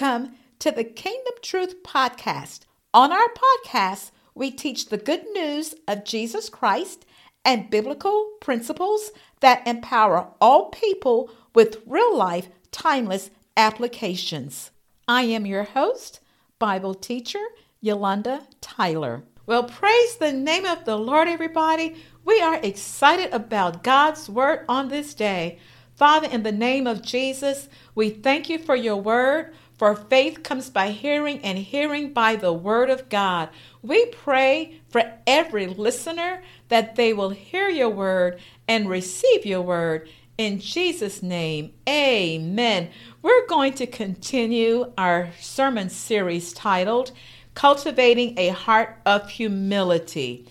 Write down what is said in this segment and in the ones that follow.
Welcome to the Kingdom Truth Podcast. On our podcast, we teach the good news of Jesus Christ and biblical principles that empower all people with real life, timeless applications. I am your host, Bible teacher Yolanda Tyler. Well, praise the name of the Lord, everybody. We are excited about God's word on this day. Father, in the name of Jesus, we thank you for your word. For faith comes by hearing, and hearing by the word of God. We pray for every listener that they will hear your word and receive your word. In Jesus' name, amen. We're going to continue our sermon series titled Cultivating a Heart of Humility.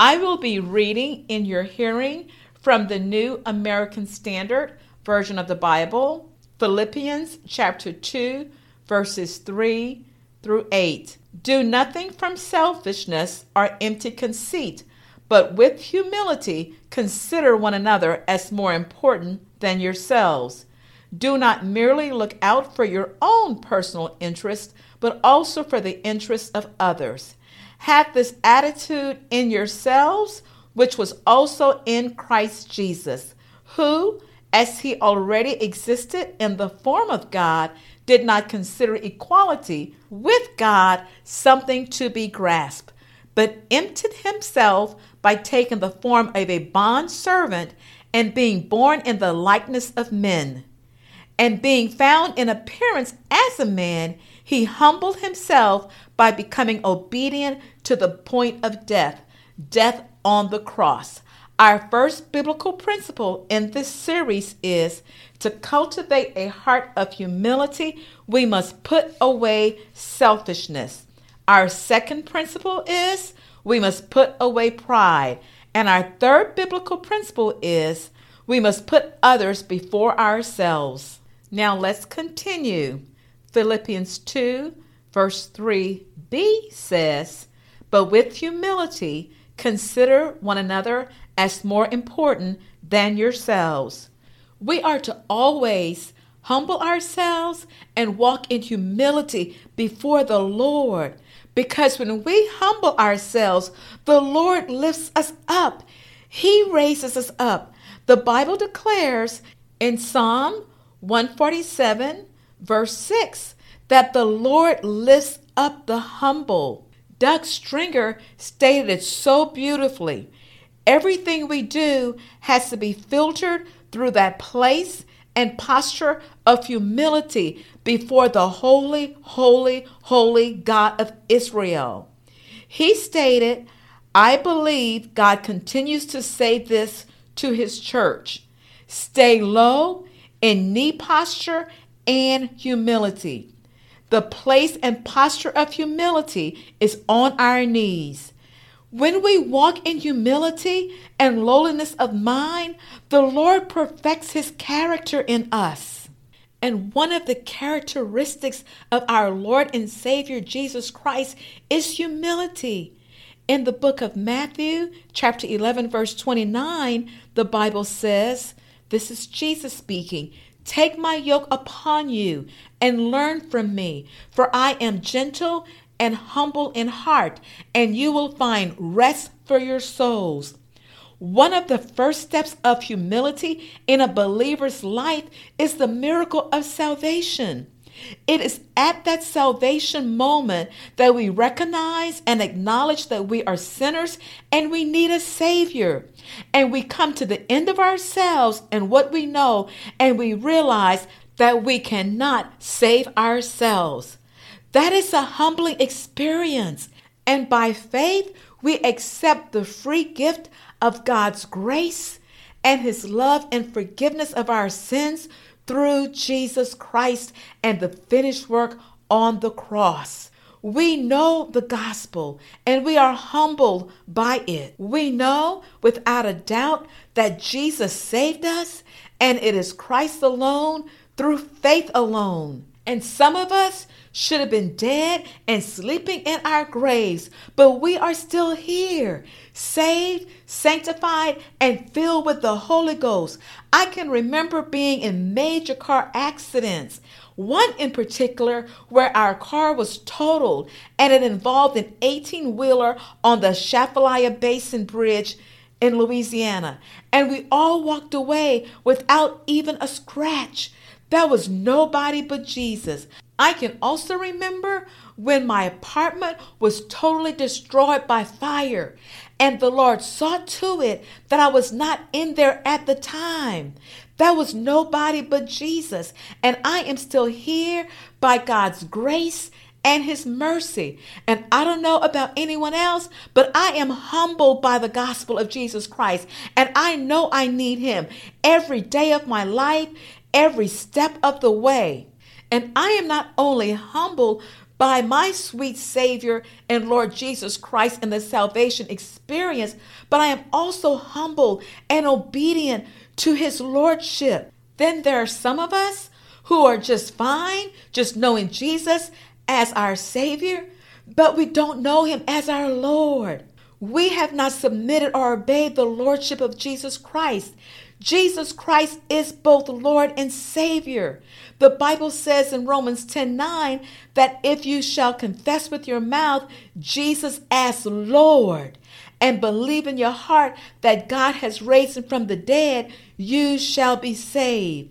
I will be reading in your hearing from the New American Standard version of the Bible, Philippians chapter 2, verses 3 through 8. Do nothing from selfishness or empty conceit, but with humility consider one another as more important than yourselves. Do not merely look out for your own personal interest, but also for the interests of others. Have this attitude in yourselves, which was also in Christ Jesus, who, as he already existed in the form of God, did not consider equality with God something to be grasped, but emptied himself by taking the form of a bond servant and being born in the likeness of men. And being found in appearance as a man, he humbled himself by becoming obedient to the point of death, death on the cross. Our first biblical principle in this series is to cultivate a heart of humility, we must put away selfishness. Our second principle is we must put away pride. And our third biblical principle is we must put others before ourselves. Now let's continue. Philippians 2, verse 3b says, But with humility, consider one another as more important than yourselves. We are to always humble ourselves and walk in humility before the Lord. Because when we humble ourselves, the Lord lifts us up. He raises us up. The Bible declares in Psalm 147, verse 6, that the Lord lifts up the humble. Doug Stringer stated it so beautifully. Everything we do has to be filtered through that place and posture of humility before the holy, holy, holy God of Israel. He stated, I believe God continues to say this to his church stay low in knee posture and humility. The place and posture of humility is on our knees. When we walk in humility and lowliness of mind, the Lord perfects his character in us. And one of the characteristics of our Lord and Savior Jesus Christ is humility. In the book of Matthew, chapter 11, verse 29, the Bible says, This is Jesus speaking. Take my yoke upon you and learn from me, for I am gentle and humble in heart, and you will find rest for your souls. One of the first steps of humility in a believer's life is the miracle of salvation. It is at that salvation moment that we recognize and acknowledge that we are sinners and we need a Savior. And we come to the end of ourselves and what we know, and we realize that we cannot save ourselves. That is a humbling experience. And by faith, we accept the free gift of God's grace and His love and forgiveness of our sins through Jesus Christ and the finished work on the cross. We know the gospel and we are humbled by it. We know without a doubt that Jesus saved us and it is Christ alone through faith alone. And some of us should have been dead and sleeping in our graves, but we are still here, saved, sanctified, and filled with the Holy Ghost. I can remember being in major car accidents, One in particular where our car was totaled and it involved an 18 wheeler on the Atchafalaya Basin Bridge in Louisiana. And we all walked away without even a scratch. There was nobody but Jesus. I can also remember when my apartment was totally destroyed by fire, and the Lord saw to it that I was not in there at the time. There was nobody but Jesus, and I am still here by God's grace and his mercy. And I don't know about anyone else, but I am humbled by the gospel of Jesus Christ. And I know I need him every day of my life, every step of the way. And I am not only humbled by my sweet Savior and Lord Jesus Christ and the salvation experience, but I am also humble and obedient to his Lordship. Then there are some of us who are just fine, just knowing Jesus as our Savior, but we don't know Him as our Lord. We have not submitted or obeyed the Lordship of Jesus Christ. Jesus Christ is both Lord and Savior. The Bible says in Romans 10 9 that if you shall confess with your mouth Jesus as Lord and believe in your heart that God has raised him from the dead, you shall be saved.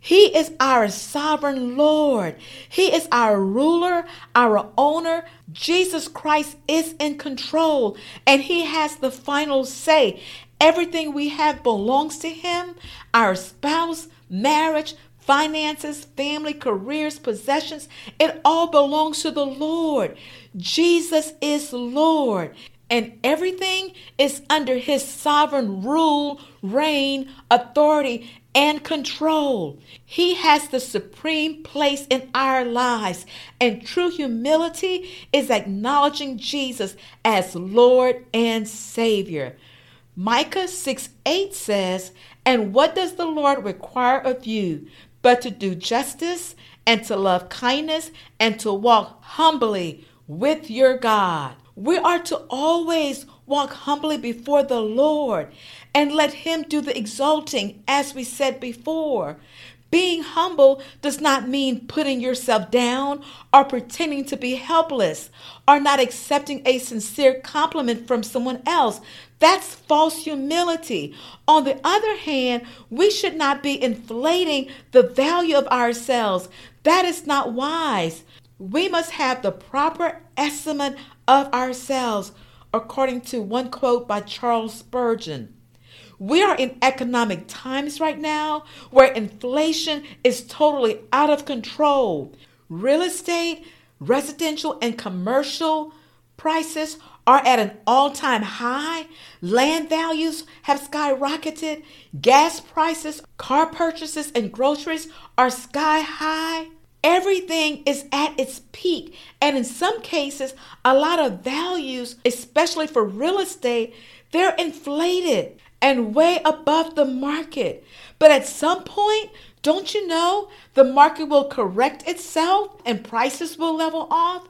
He is our sovereign Lord. He is our ruler, our owner. Jesus Christ is in control and He has the final say. Everything we have belongs to Him our spouse, marriage, finances, family, careers, possessions. It all belongs to the Lord. Jesus is Lord and everything is under his sovereign rule, reign, authority, and control. He has the supreme place in our lives, and true humility is acknowledging Jesus as Lord and Savior. Micah 6 8 says, And what does the Lord require of you but to do justice and to love kindness and to walk humbly with your God? We are to always walk humbly before the Lord and let Him do the exalting, as we said before. Being humble does not mean putting yourself down or pretending to be helpless or not accepting a sincere compliment from someone else. That's false humility. On the other hand, we should not be inflating the value of ourselves. That is not wise. We must have the proper estimate of ourselves, according to one quote by Charles Spurgeon. We are in economic times right now where inflation is totally out of control. Real estate, residential, and commercial prices are at an all time high. Land values have skyrocketed. Gas prices, car purchases, and groceries are sky high. Everything is at its peak. And in some cases, a lot of values, especially for real estate, they're inflated and way above the market. But at some point, don't you know the market will correct itself and prices will level off?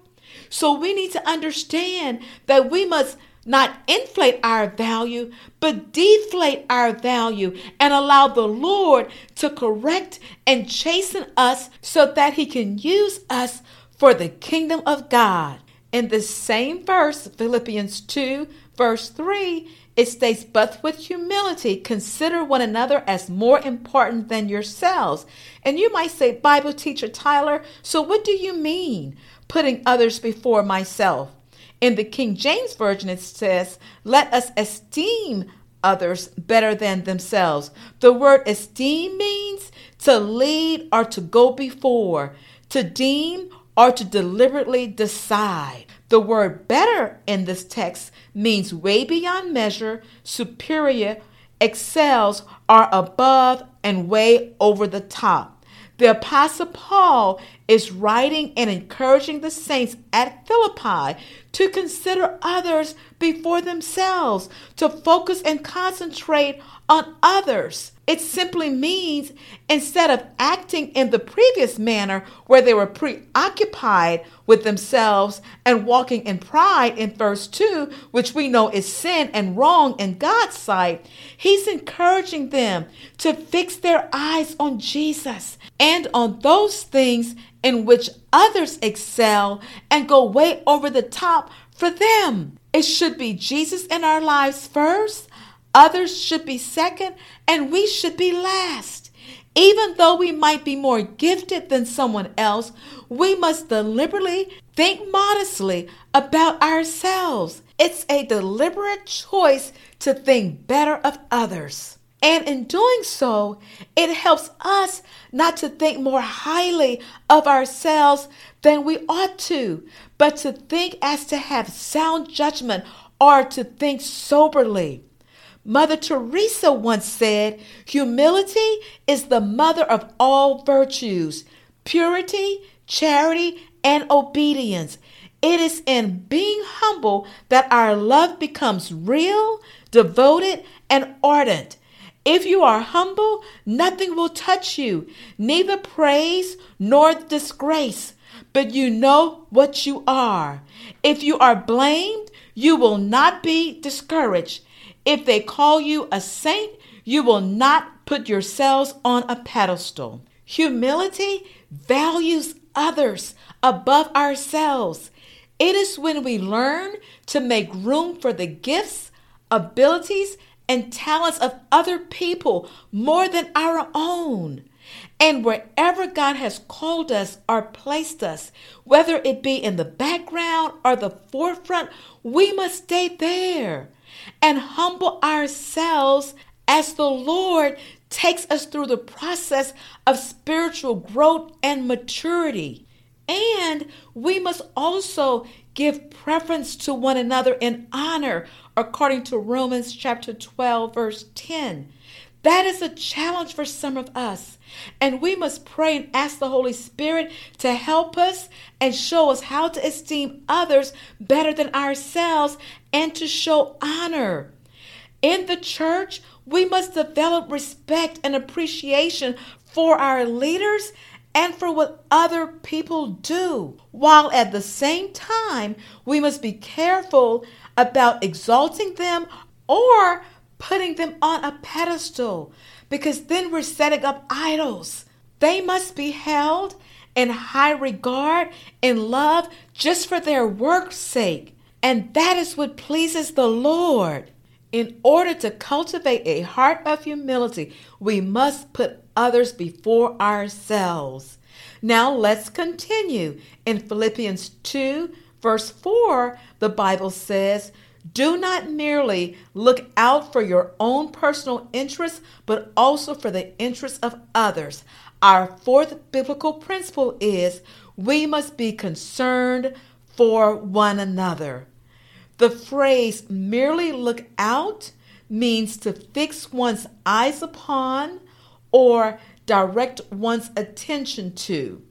So we need to understand that we must not inflate our value, but deflate our value and allow the Lord to correct and chasten us so that He can use us for the kingdom of God. In the same verse, Philippians 2, verse 3, it states, But with humility, consider one another as more important than yourselves. And you might say, Bible teacher Tyler, so what do you mean, putting others before myself? In the King James Version, it says, Let us esteem others better than themselves. The word esteem means to lead or to go before, to deem or to deliberately decide. The word better in this text means way beyond measure, superior, excels, or above, and way over the top. The Apostle Paul is writing and encouraging the saints at Philippi to consider others before themselves, to focus and concentrate on others. It simply means instead of acting in the previous manner where they were preoccupied with themselves and walking in pride in verse 2, which we know is sin and wrong in God's sight, he's encouraging them to fix their eyes on Jesus and on those things in which others excel and go way over the top for them. It should be Jesus in our lives first Others should be second, and we should be last. Even though we might be more gifted than someone else, we must deliberately think modestly about ourselves. It's a deliberate choice to think better of others. And in doing so, it helps us not to think more highly of ourselves than we ought to, but to think as to have sound judgment or to think soberly. Mother Teresa once said, Humility is the mother of all virtues, purity, charity, and obedience. It is in being humble that our love becomes real, devoted, and ardent. If you are humble, nothing will touch you, neither praise nor disgrace, but you know what you are. If you are blamed, you will not be discouraged. If they call you a saint, you will not put yourselves on a pedestal. Humility values others above ourselves. It is when we learn to make room for the gifts, abilities, and talents of other people more than our own. And wherever God has called us or placed us, whether it be in the background or the forefront, we must stay there and humble ourselves as the Lord takes us through the process of spiritual growth and maturity. And we must also give preference to one another in honor, according to Romans chapter 12, verse 10. That is a challenge for some of us. And we must pray and ask the Holy Spirit to help us and show us how to esteem others better than ourselves and to show honor. In the church, we must develop respect and appreciation for our leaders and for what other people do, while at the same time, we must be careful about exalting them or putting them on a pedestal because then we're setting up idols. They must be held in high regard and love just for their work's sake. And that is what pleases the Lord. In order to cultivate a heart of humility, we must put others before ourselves. Now let's continue. In Philippians 2, verse 4, the Bible says, do not merely look out for your own personal interests, but also for the interests of others. Our fourth biblical principle is we must be concerned for one another. The phrase merely look out means to fix one's eyes upon or direct one's attention to.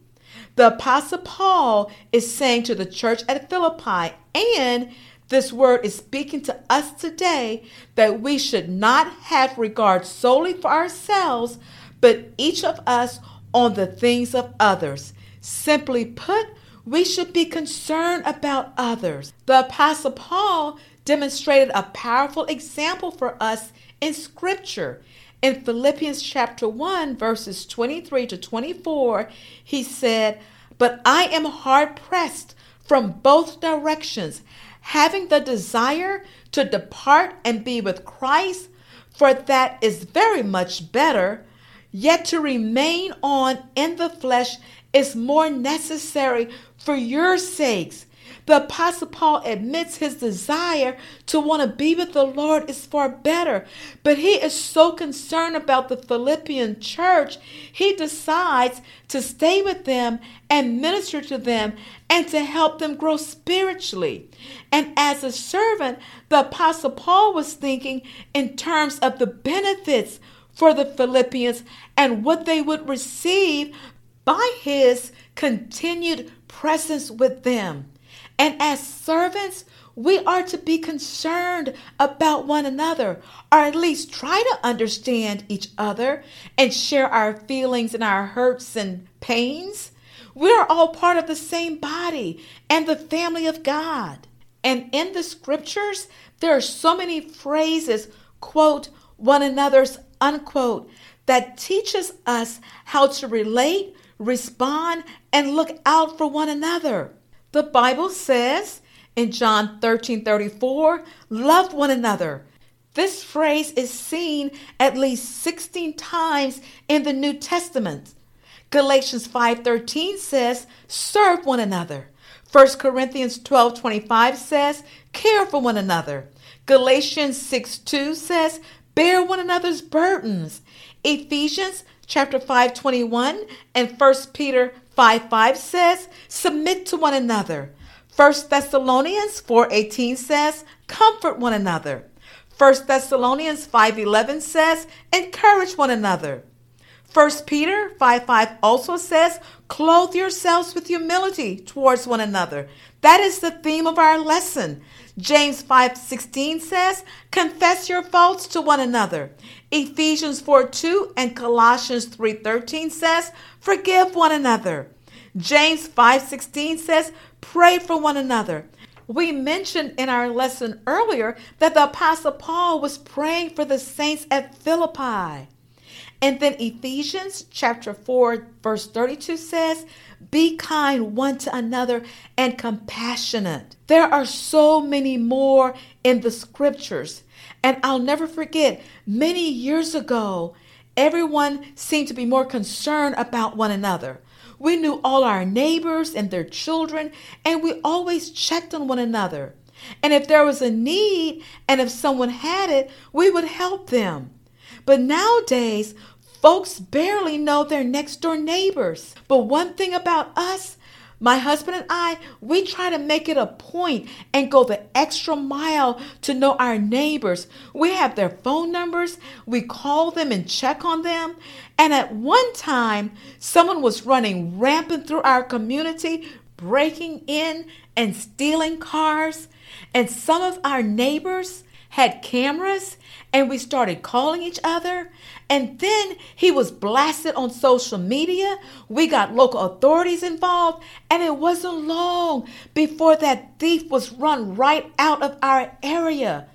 The Apostle Paul is saying to the church at Philippi and this word is speaking to us today that we should not have regard solely for ourselves, but each of us on the things of others. Simply put, we should be concerned about others. The Apostle Paul demonstrated a powerful example for us in Scripture. In Philippians chapter 1, verses 23 to 24, he said, But I am hard pressed from both directions having the desire to depart and be with Christ, for that is very much better. Yet to remain on in the flesh is more necessary for your sakes. The Apostle Paul admits his desire to want to be with the Lord is far better, but he is so concerned about the Philippian church, he decides to stay with them and minister to them and to help them grow spiritually. And as a servant, the Apostle Paul was thinking in terms of the benefits for the Philippians and what they would receive by his continued presence with them. And as servants, we are to be concerned about one another, or at least try to understand each other and share our feelings and our hurts and pains. We are all part of the same body and the family of God. And in the scriptures, there are so many phrases, quote, one another's, unquote, that teaches us how to relate, respond, and look out for one another. The Bible says in John 13 34, love one another. This phrase is seen at least 16 times in the New Testament. Galatians 5:13 says, "Serve one another." 1 Corinthians 12:25 says, "Care for one another." Galatians 6:2 says, "Bear one another's burdens." Ephesians chapter 5:21 and 1 Peter 5:5 says, "Submit to one another." 1 Thessalonians 4:18 says, "Comfort one another." 1 Thessalonians 5:11 says, "Encourage one another." 1 Peter 5 5 also says, Clothe yourselves with humility towards one another. That is the theme of our lesson. James 5 16 says, Confess your faults to one another. Ephesians 4 2 and Colossians 3 13 says, Forgive one another. James 5 16 says, Pray for one another. We mentioned in our lesson earlier that the Apostle Paul was praying for the saints at Philippi. And then Ephesians chapter 4, verse 32 says, Be kind one to another and compassionate. There are so many more in the scriptures. And I'll never forget, many years ago, everyone seemed to be more concerned about one another. We knew all our neighbors and their children, and we always checked on one another. And if there was a need and if someone had it, we would help them. But nowadays, folks barely know their next door neighbors. But one thing about us, my husband and I, we try to make it a point and go the extra mile to know our neighbors. We have their phone numbers, we call them and check on them. And at one time, someone was running rampant through our community, breaking in and stealing cars. And some of our neighbors had cameras and we started calling each other. And then he was blasted on social media. We got local authorities involved. And it wasn't long before that thief was run right out of our area.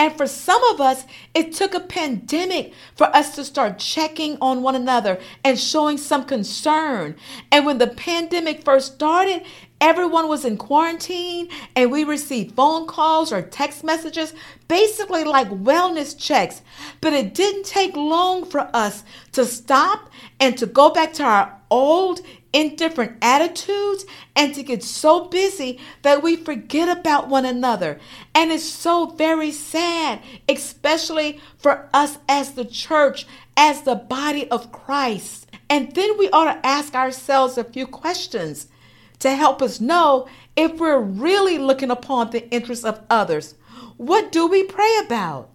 And for some of us, it took a pandemic for us to start checking on one another and showing some concern. And when the pandemic first started, everyone was in quarantine and we received phone calls or text messages, basically like wellness checks. But it didn't take long for us to stop and to go back to our old indifferent attitudes and to get so busy that we forget about one another. And it's so very sad, especially for us as the church, as the body of Christ. And then we ought to ask ourselves a few questions to help us know if we're really looking upon the interests of others. What do we pray about?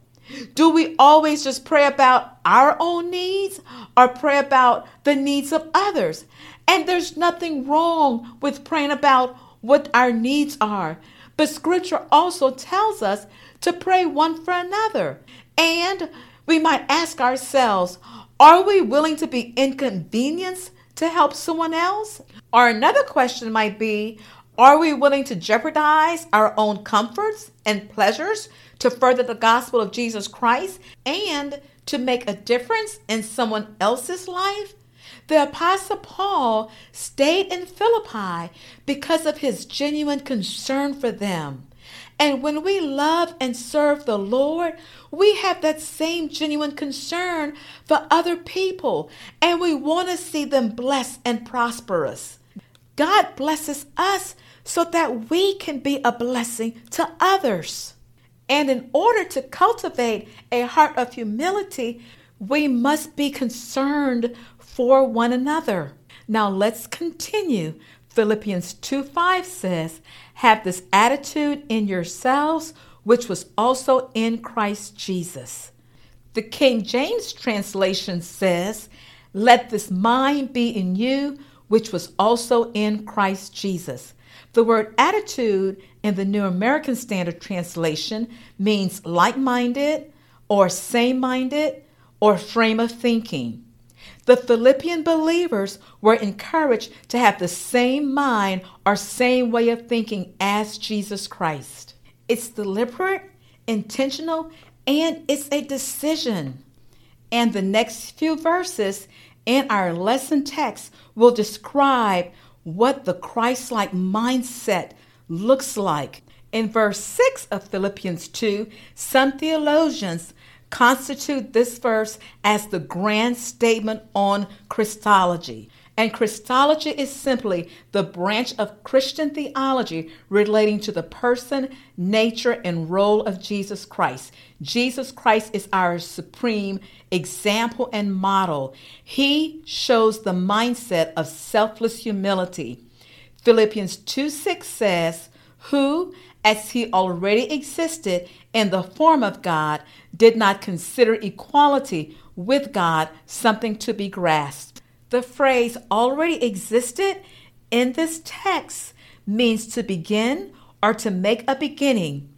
Do we always just pray about our own needs or pray about the needs of others? And there's nothing wrong with praying about what our needs are. But scripture also tells us to pray one for another. And we might ask ourselves, are we willing to be inconvenienced to help someone else? Or another question might be Are we willing to jeopardize our own comforts and pleasures to further the gospel of Jesus Christ and to make a difference in someone else's life? The Apostle Paul stayed in Philippi because of his genuine concern for them. And when we love and serve the Lord, we have that same genuine concern for other people, and we want to see them blessed and prosperous. God blesses us so that we can be a blessing to others. And in order to cultivate a heart of humility, we must be concerned for one another. Now let's continue. Philippians 2 5 says, Have this attitude in yourselves, which was also in Christ Jesus. The King James translation says, Let this mind be in you, which was also in Christ Jesus. The word attitude in the New American Standard Translation means like minded or same minded or frame of thinking. The Philippian believers were encouraged to have the same mind or same way of thinking as Jesus Christ. It's deliberate, intentional, and it's a decision. And the next few verses in our lesson text will describe what the Christ like mindset looks like. In verse 6 of Philippians 2, some theologians constitute this verse as the grand statement on Christology. And Christology is simply the branch of Christian theology relating to the person, nature, and role of Jesus Christ. Jesus Christ is our supreme example and model. He shows the mindset of selfless humility. Philippians 2 6 says, Who, as he already existed in the form of God, did not consider equality with God something to be grasped the phrase already existed in this text means to begin or to make a beginning.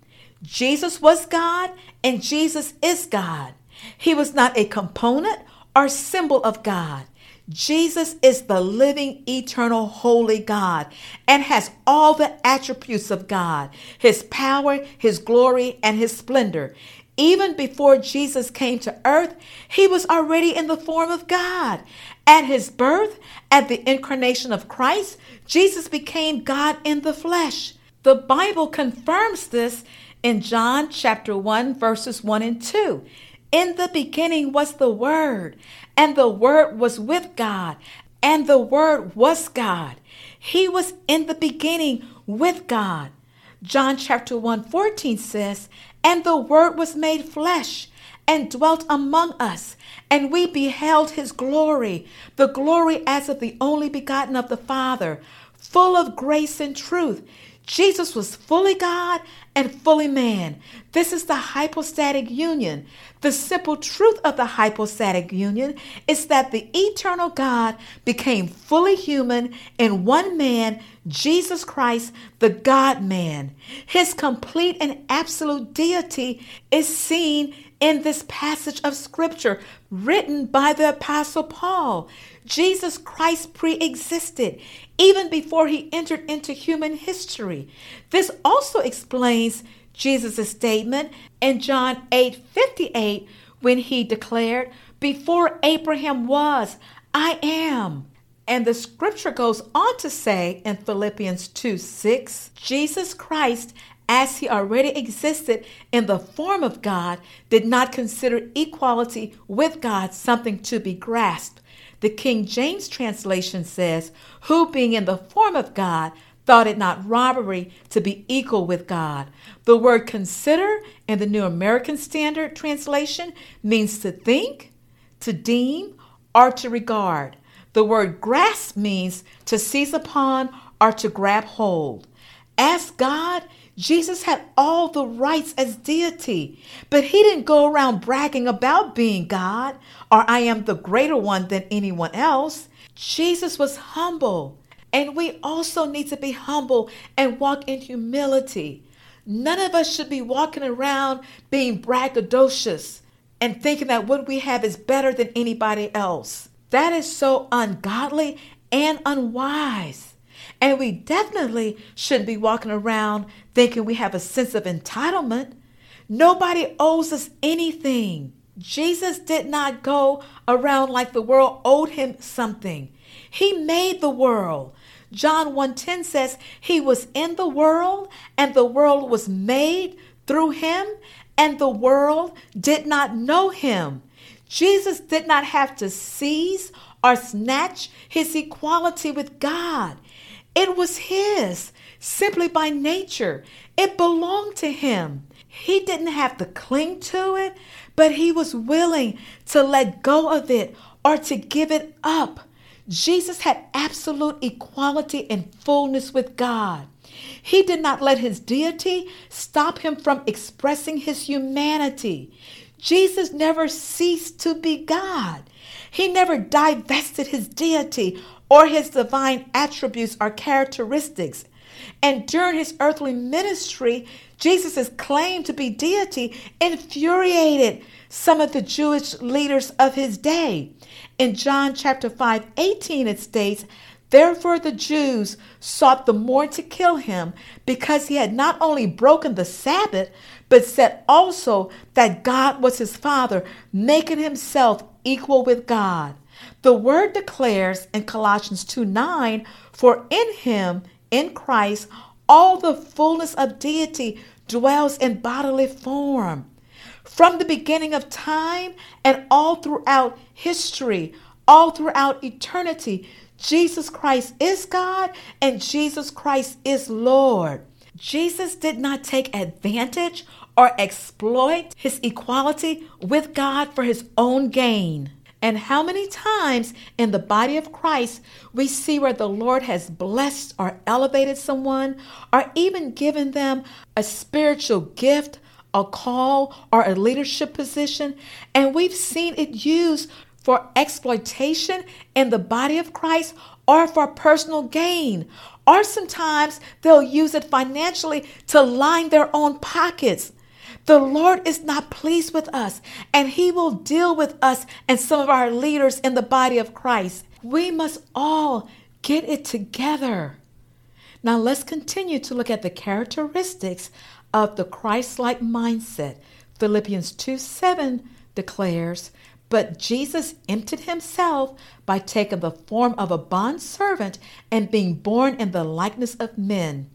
Jesus was God and Jesus is God. He was not a component or symbol of God. Jesus is the living, eternal, holy God and has all the attributes of God His power, His glory, and His splendor. Even before Jesus came to earth, He was already in the form of God. At his birth, at the incarnation of Christ, Jesus became God in the flesh. The Bible confirms this in John chapter 1, verses 1 and 2. In the beginning was the Word, and the Word was with God, and the Word was God. He was in the beginning with God. John chapter 1, 14 says, And the Word was made flesh and dwelt among us, and we beheld his glory, the glory as of the only begotten of the Father, full of grace and truth. Jesus was fully God and fully man. This is the hypostatic union. The simple truth of the hypostatic union is that the eternal God became fully human in one man, Jesus Christ, the God man. His complete and absolute deity is seen in this passage of scripture written by the Apostle Paul. Jesus Christ pre existed even before he entered into human history. This also explains Jesus' statement in John 8 58 when he declared, Before Abraham was, I am. And the scripture goes on to say in Philippians 2 6, Jesus Christ as he already existed in the form of God, did not consider equality with God something to be grasped. The King James translation says, Who being in the form of God, thought it not robbery to be equal with God. The word consider in the New American Standard translation means to think, to deem, or to regard. The word grasp means to seize upon or to grab hold. As God, Jesus had all the rights as deity, but he didn't go around bragging about being God or I am the greater one than anyone else. Jesus was humble, and we also need to be humble and walk in humility. None of us should be walking around being braggadocious and thinking that what we have is better than anybody else. That is so ungodly and unwise. And we definitely shouldn't be walking around thinking we have a sense of entitlement. Nobody owes us anything. Jesus did not go around like the world owed him something. He made the world. John 1:10 says he was in the world and the world was made through him and the world did not know him. Jesus did not have to seize or snatch his equality with God. It was his simply by nature. It belonged to him. He didn't have to cling to it, but he was willing to let go of it or to give it up. Jesus had absolute equality and fullness with God. He did not let his deity stop him from expressing his humanity. Jesus never ceased to be God. He never divested his deity or his divine attributes or characteristics. And during his earthly ministry, Jesus' claim to be deity infuriated some of the Jewish leaders of his day. In John chapter 5, 18, it states, Therefore the Jews sought the more to kill him, because he had not only broken the Sabbath, but said also that God was his Father, making himself equal with God. The word declares in Colossians 2 9, For in him, in Christ, all the fullness of deity dwells in bodily form. From the beginning of time and all throughout history, all throughout eternity, Jesus Christ is God and Jesus Christ is Lord. Jesus did not take advantage or exploit his equality with God for his own gain. And how many times in the body of Christ we see where the Lord has blessed or elevated someone or even given them a spiritual gift, a call, or a leadership position, and we've seen it used for exploitation in the body of Christ or for personal gain. Or sometimes they'll use it financially to line their own pockets. The Lord is not pleased with us, and He will deal with us and some of our leaders in the body of Christ. We must all get it together. Now, let's continue to look at the characteristics of the Christ like mindset. Philippians 2 7 declares, But Jesus emptied himself by taking the form of a bond servant and being born in the likeness of men.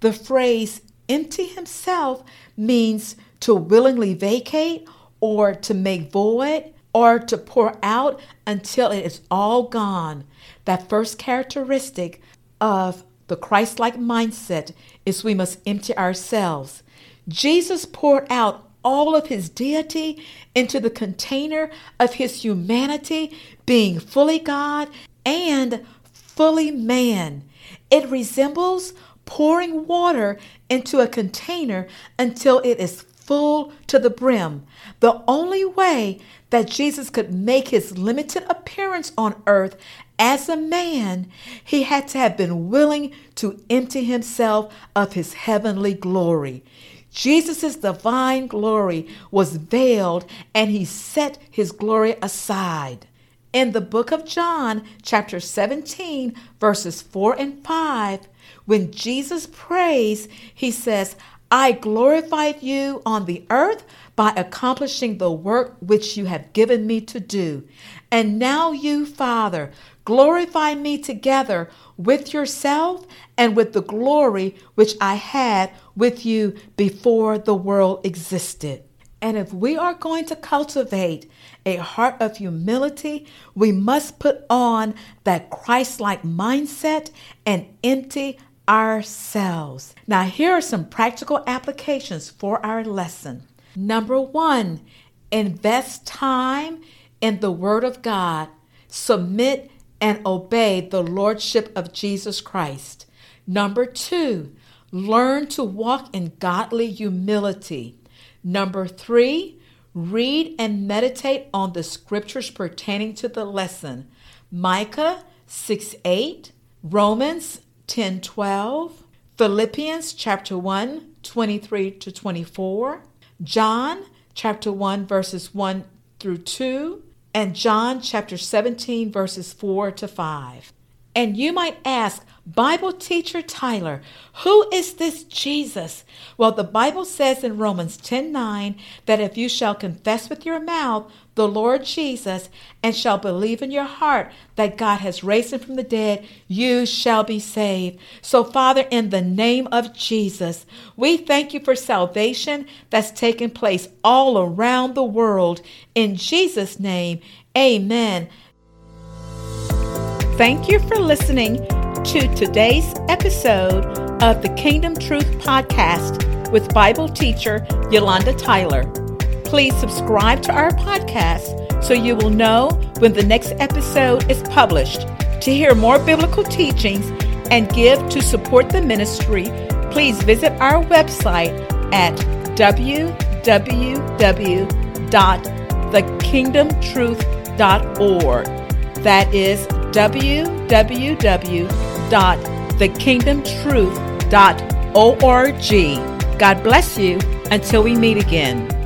The phrase empty himself means to willingly vacate or to make void or to pour out until it is all gone. That first characteristic of the Christ like mindset is we must empty ourselves. Jesus poured out all of his deity into the container of his humanity, being fully God and fully man. It resembles pouring water into a container until it is full to the brim. The only way that Jesus could make his limited appearance on earth as a man, he had to have been willing to empty himself of his heavenly glory. Jesus' divine glory was veiled and he set his glory aside. In the book of John, chapter 17, verses 4 and 5, when Jesus prays, he says, I glorified you on the earth by accomplishing the work which you have given me to do. And now you, Father, glorify me together with yourself and with the glory which I had with you before the world existed. And if we are going to cultivate a heart of humility, we must put on that Christ like mindset and empty ourselves. Now, here are some practical applications for our lesson. Number one, invest time in the Word of God, submit and obey the Lordship of Jesus Christ. Number two, learn to walk in godly humility. Number three, read and meditate on the scriptures pertaining to the lesson. Micah 6 8, Romans 10 12, Philippians chapter 1, 23 to 24, John chapter 1, verses 1 through 2, and John chapter 17, verses 4 to 5. And you might ask, Bible teacher Tyler, who is this Jesus? Well, the Bible says in Romans 10 9 that if you shall confess with your mouth the Lord Jesus and shall believe in your heart that God has raised him from the dead, you shall be saved. So, Father, in the name of Jesus, we thank you for salvation that's taking place all around the world. In Jesus' name, amen. Thank you for listening to today's episode of the Kingdom Truth Podcast with Bible teacher Yolanda Tyler. Please subscribe to our podcast so you will know when the next episode is published. To hear more biblical teachings and give to support the ministry, please visit our website at www.thekingdomtruth.org. That is www.thekingdomtruth.org. God bless you until we meet again.